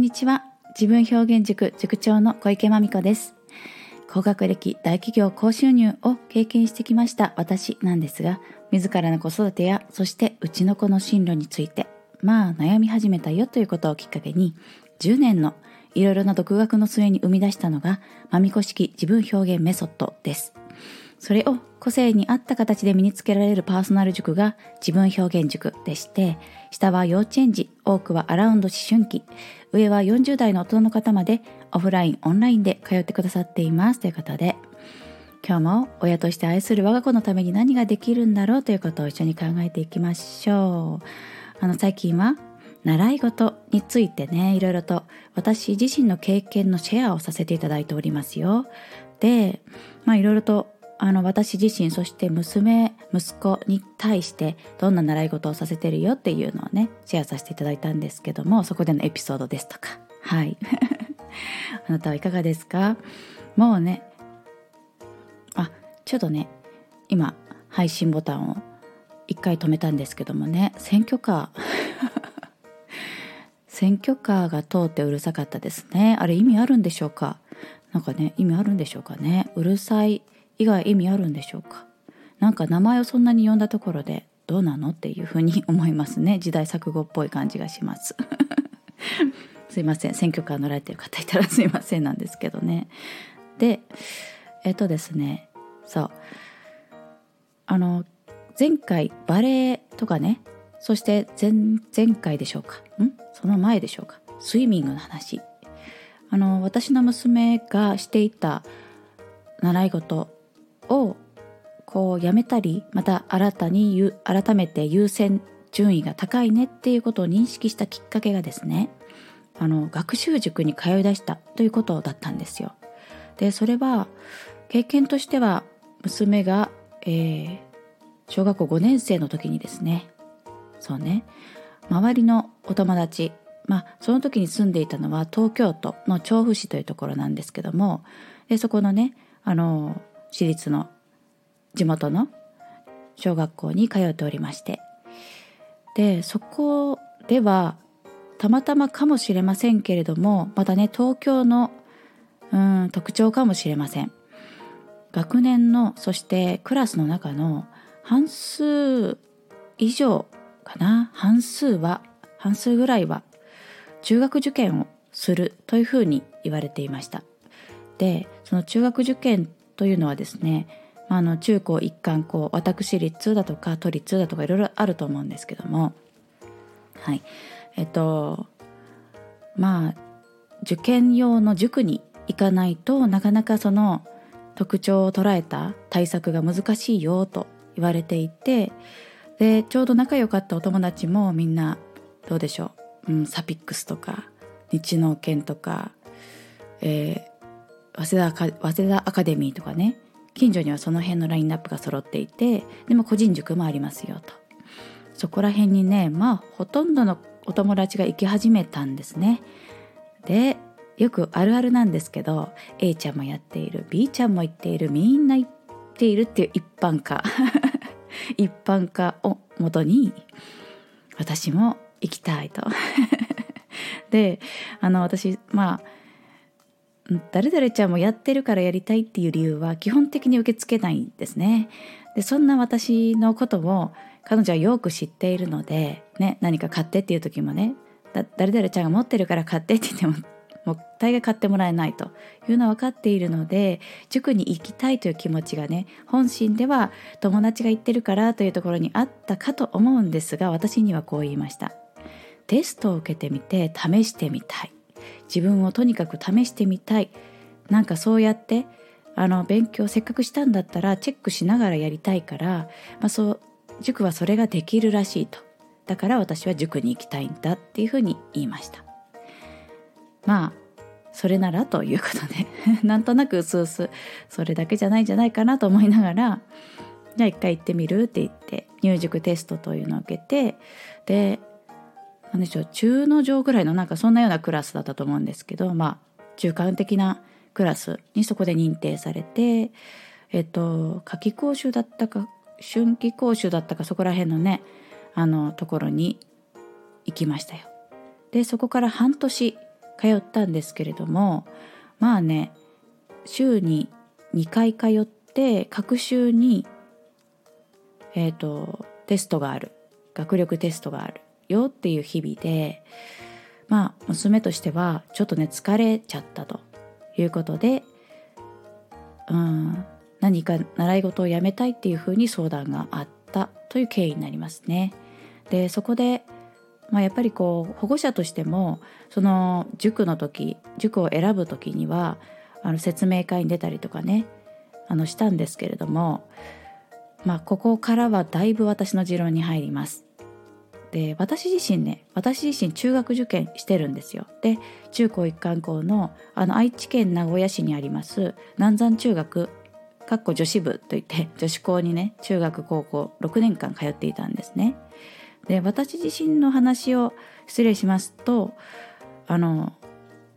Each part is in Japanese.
んにちは。自分表現塾塾長の小池真美子です。高学歴大企業高収入を経験してきました私なんですが自らの子育てやそしてうちの子の進路についてまあ悩み始めたよということをきっかけに10年のいろいろな独学の末に生み出したのがまみこ式自分表現メソッドです。それを個性に合った形で身につけられるパーソナル塾が自分表現塾でして下は幼稚園児多くはアラウンド思春期。上は40代の大人の方までオフラインオンラインで通ってくださっています。ということで今日も親として愛する我が子のために何ができるんだろう？ということを一緒に考えていきましょう。あの最近は習い事についてねいろいろと私自身の経験のシェアをさせていただいておりますよ。でまあいろいろとあの私自身そして娘息子に対してどんな習い事をさせてるよっていうのをねシェアさせていただいたんですけどもそこでのエピソードですとか。はい。あなたはいかがですか？もうねあちょっとね今配信ボタンを一回止めたんですけどもね選挙カー。選挙カーが通ってうるさかったですね。あれ意味あるんでしょうか？なんかね意味あるんでしょうかね？うるさい。以外意味あるんでしょうか？なんか名前をそんなに呼んだところでどうなのっていうふうに 思いますね。時代錯誤っぽい感じがします。すいません。選挙カー乗られてる方いたらすいませんなんですけどね。でえっとですね。そう。あの前回バレエとかね。そして前前回でしょうか。ん？その前でしょうか。スイミングの話。あの私の娘がしていた習い事をこうやめたりまた新たに改めて優先順位が高いねっていうことを認識したきっかけがですねあの学習塾に通い出したということだったんですよ。でそれは経験としては娘が、えー、小学校5年生の時にですねそうね周りのお友達まあその時に住んでいたのは東京都の調布市というところなんですけどもでそこのねあの私立の地元の小学校に通っておりまして。でそこではたまたまかもしれませんけれどもまたね東京のうん特徴かもしれません。学年のそしてクラスの中の半数以上かな？半数は半数ぐらいは中学受験をするというふうに言われていました。でその中学受験というのはですねあの中高一貫校私立だとか都立だとかいろいろあると思うんですけどもはい。えっとまあ受験用の塾に行かないとなかなかその特徴を捉えた対策が難しいよと言われていてでちょうど仲良かったお友達もみんなどうでしょう、うん、サピックスとか日農研とか、え早稲田早稲田アカデミーとかね近所にはその辺のラインナップが揃っていてでも個人塾もありますよと。そこら辺にねまあほとんどのお友達が行き始めたんですね。でよくあるあるなんですけど A ちゃんもやっている B ちゃんも行っているみんな行っているっていう一般化。一般化をもとに私も行きたいと。であの私まあ誰々ちゃんもやってるからやりたいっていう理由は基本的に受け付けないんですね。でそんな私のことを彼女はよく知っているので、ね、何か買ってっていう時もね誰々ちゃんが持ってるから買ってって言っても もう大概買ってもらえないというのは分かっているので塾に行きたいという気持ちがね本心では友達が言ってるからというところにあったかと思うんですが私にはこう言いました。テストを受けてみて試してみたい自分をとにかく試してみたい。なんかそうやってあの勉強せっかくしたんだったらチェックしながらやりたいから、まあ、そう塾はそれができるらしいと。だから私は塾に行きたいんだっていうふうに言いました。まあそれならということで なんとなくうすうすそれだけじゃないんじゃないかなと思いながらじゃあ一回行ってみるって言って入塾テストというのを受けてで何でしょう中の上ぐらいのなんかそんなようなクラスだったと思うんですけどまあ中間的なクラスにそこで認定されてえっと夏季講習だったか春季講習だったかそこら辺のねあのところに行きましたよ。でそこから半年通ったんですけれどもまあね週に2回通って各週にえっ、とテストがある学力テストがあるよっていう日々でまあ娘としてはちょっとね疲れちゃったということでうん何か習い事をやめたいっていうふうに相談があったという経緯になりますね。でそこで、まあ、やっぱりこう保護者としてもその塾の時塾を選ぶ時にはあの説明会に出たりとかねあのしたんですけれどもまあここからはだいぶ私の持論に入ります。で私自身ね私自身中学受験してるんですよ。で中高一貫校のあの愛知県名古屋市にあります南山中学かっこ女子部といって女子校にね中学高校6年間通っていたんですね。で私自身の話を失礼しますとあの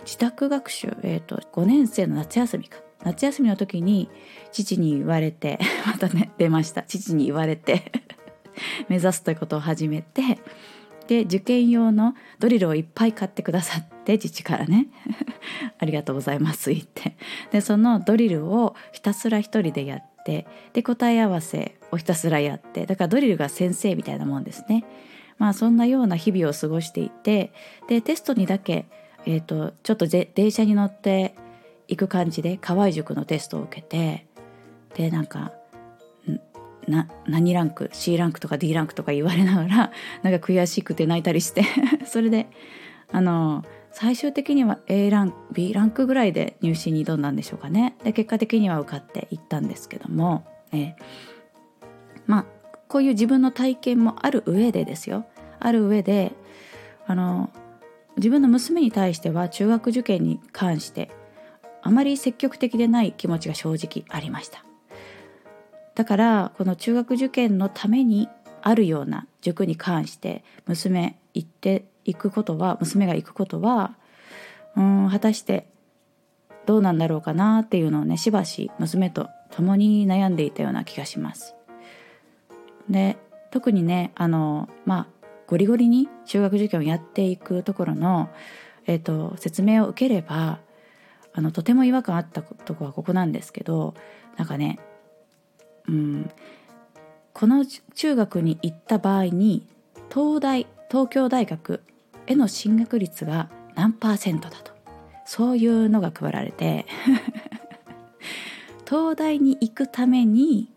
自宅学習、えーと、5年生の夏休みか夏休みの時に父に言われて またね出ました父に言われて目指すということを始めてで受験用のドリルをいっぱい買ってくださって父からね。ありがとうございます言って。でそのドリルをひたすら一人でやってで答え合わせをひたすらやってだからドリルが先生みたいなもんですね。まあそんなような日々を過ごしていてでテストにだけえーと、ちょっと電車に乗って行く感じで河合塾のテストを受けてでなんかな何ランク C ランクとか D ランクとか言われながら なんか悔しくて泣いたりして それであの最終的には A ランク B ランクぐらいで入試に挑んだんでしょうかね。で結果的には受かっていったんですけども、え、まあこういう自分の体験もある上でですよ。ある上であの自分の娘に対しては中学受験に関してあまり積極的でない気持ちが正直ありました。だからこの中学受験のためにあるような塾に関して娘行っていくことは娘が行くことはうん果たしてどうなんだろうかなっていうのをねしばし娘と共に悩んでいたような気がします。で特にねあのまあゴリゴリに中学受験をやっていくところの、えーと、説明を受ければあのとても違和感あったとこはここなんですけどなんかねうん。この中学に行った場合に東大東京大学への進学率が何パーセントだと。そういうのが配られて 東大に行くために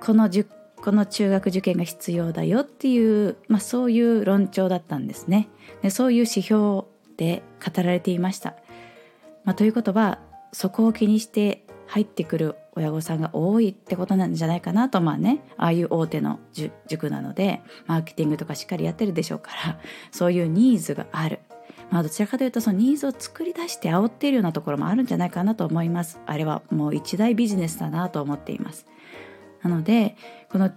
このこの中学受験が必要だよっていう、まあ、そういう論調だったんですね。でそういう指標で語られていました、まあ、ということはそこを気にして入ってくる親御さんが多いってことなんじゃないかなとまあねああいう大手の塾なのでマーケティングとかしっかりやってるでしょうからそういうニーズがある。まあどちらかというとそのニーズを作り出して煽っているようなところもあるんじゃないかなと思います。あれはもう一大ビジネスだなと思っています。なのでこの、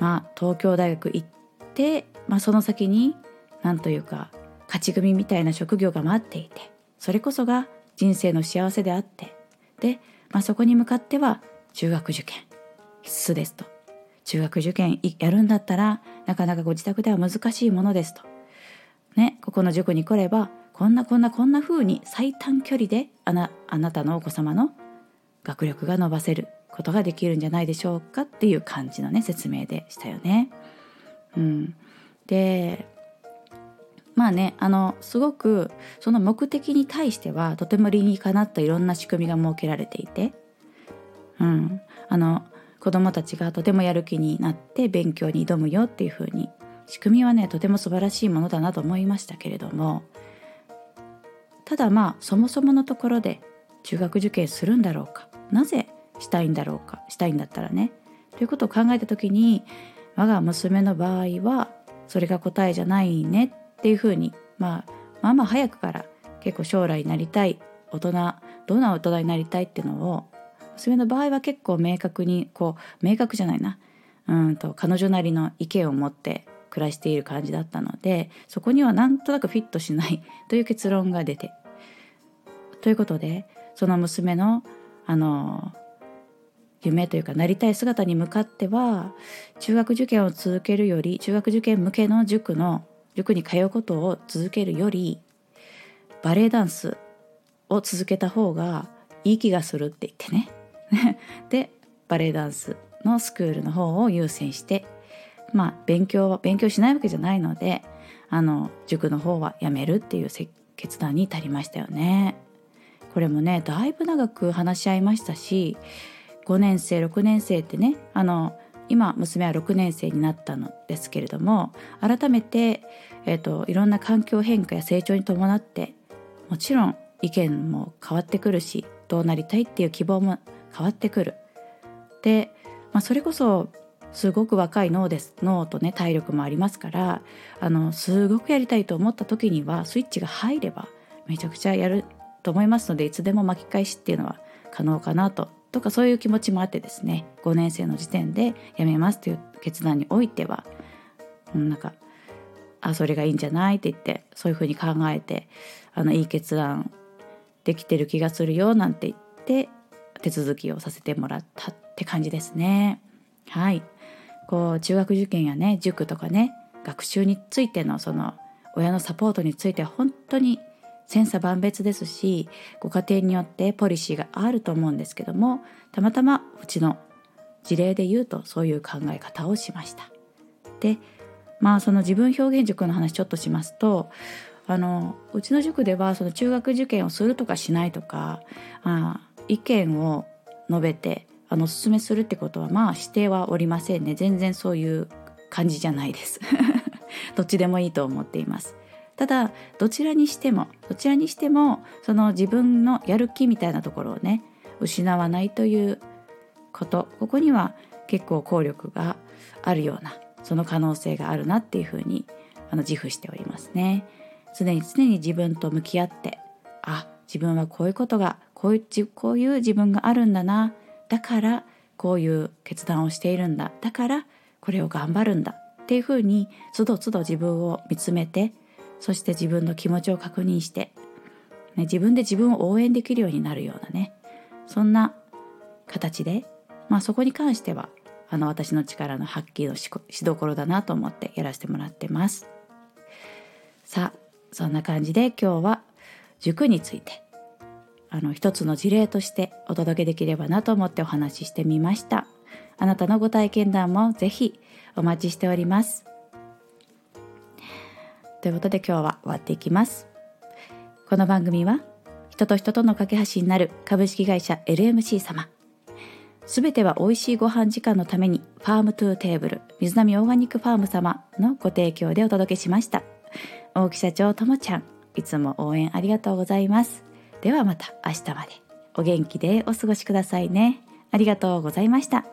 まあ、東京大学行って、まあ、その先に何というか勝ち組みたいな職業が待っていてそれこそが人生の幸せであってで、まあ、そこに向かっては中学受験必須ですと中学受験やるんだったらなかなかご自宅では難しいものですと。ね、ここの塾に来ればこんなこんなこんな風に最短距離であなあなたのお子様の学力が伸ばせることができるんじゃないでしょうかっていう感じのね説明でしたよね。うん、でまあねあのすごくその目的に対してはとても理にかなったいろんな仕組みが設けられていて、うん、あの子どもたちがとてもやる気になって勉強に挑むよっていう風に仕組みはねとても素晴らしいものだなと思いましたけれどもただまあそもそものところで中学受験するんだろうかなぜしたいんだろうかしたいんだったらねということを考えた時に我が娘の場合はそれが答えじゃないねっていうふうに、まあ、まあまあ早くから結構将来なりたい大人どんな大人になりたいっていうのを娘の場合は結構明確にこう明確じゃないな。うんと彼女なりの意見を持って暮らしている感じだったのでそこにはなんとなくフィットしないという結論が出て。ということでその娘のあの夢というかなりたい姿に向かっては中学受験を続けるより中学受験向けの塾の塾に通うことを続けるよりバレエダンスを続けた方がいい気がするって言ってね でバレエダンスのスクールの方を優先してまあ勉強は勉強しないわけじゃないのであの塾の方はやめるっていう決断に至りましたよね。これもねだいぶ長く話し合いましたし5年生6年生ってねあの今娘は6年生になったのですけれども改めて、えーと、いろんな環境変化や成長に伴ってもちろん意見も変わってくるしどうなりたいっていう希望も変わってくる。で、まあ、それこそすごく若い脳です脳とね体力もありますからあのすごくやりたいと思った時にはスイッチが入ればめちゃくちゃやると思いますのでいつでも巻き返しっていうのは可能かなととかそういう気持ちもあってですね5年生の時点でやめますという決断においてはなんかあそれがいいんじゃないって言ってそういうふうに考えてあのいい決断できてる気がするよなんて言って手続きをさせてもらったって感じですね。はいこう中学受験やね塾とかね学習についてのその親のサポートについて本当に千差万別ですしご家庭によってポリシーがあると思うんですけどもたまたまうちの事例で言うとそういう考え方をしました。でまあその自分表現塾の話ちょっとしますとあのうちの塾ではその中学受験をするとかしないとかあ意見を述べてあのおすすめするってことはまあ指定はおりませんね。全然そういう感じじゃないです。どっちでもいいと思っています。ただどちらにしてもどちらにしてもその自分のやる気みたいなところをね失わないということ。ここには結構効力があるようなその可能性があるなっていうふうにあの自負しておりますね。常に常に自分と向き合ってあ自分はこういうことがこういうこういう自分があるんだな。だからこういう決断をしているんだ。だからこれを頑張るんだ。っていうふうにつどつど自分を見つめてそして自分の気持ちを確認して、ね、自分で自分を応援できるようになるようなねそんな形で、まあ、そこに関してはあの私の力の発揮のしどころだなと思ってやらせてもらってます。さあそんな感じで今日は塾についてあの一つの事例としてお届けできればなと思ってお話ししてみました。あなたのご体験談もぜひお待ちしております。ということで今日は終わっていきます。この番組は人と人との架け橋になる株式会社 LMC 様。すべては美味しいご飯時間のために Farm to Table 水波オーガニックファーム様のご提供でお届けしました。大木社長ともちゃんいつも応援ありがとうございます。ではまた明日まで。お元気でお過ごしくださいね。ありがとうございました。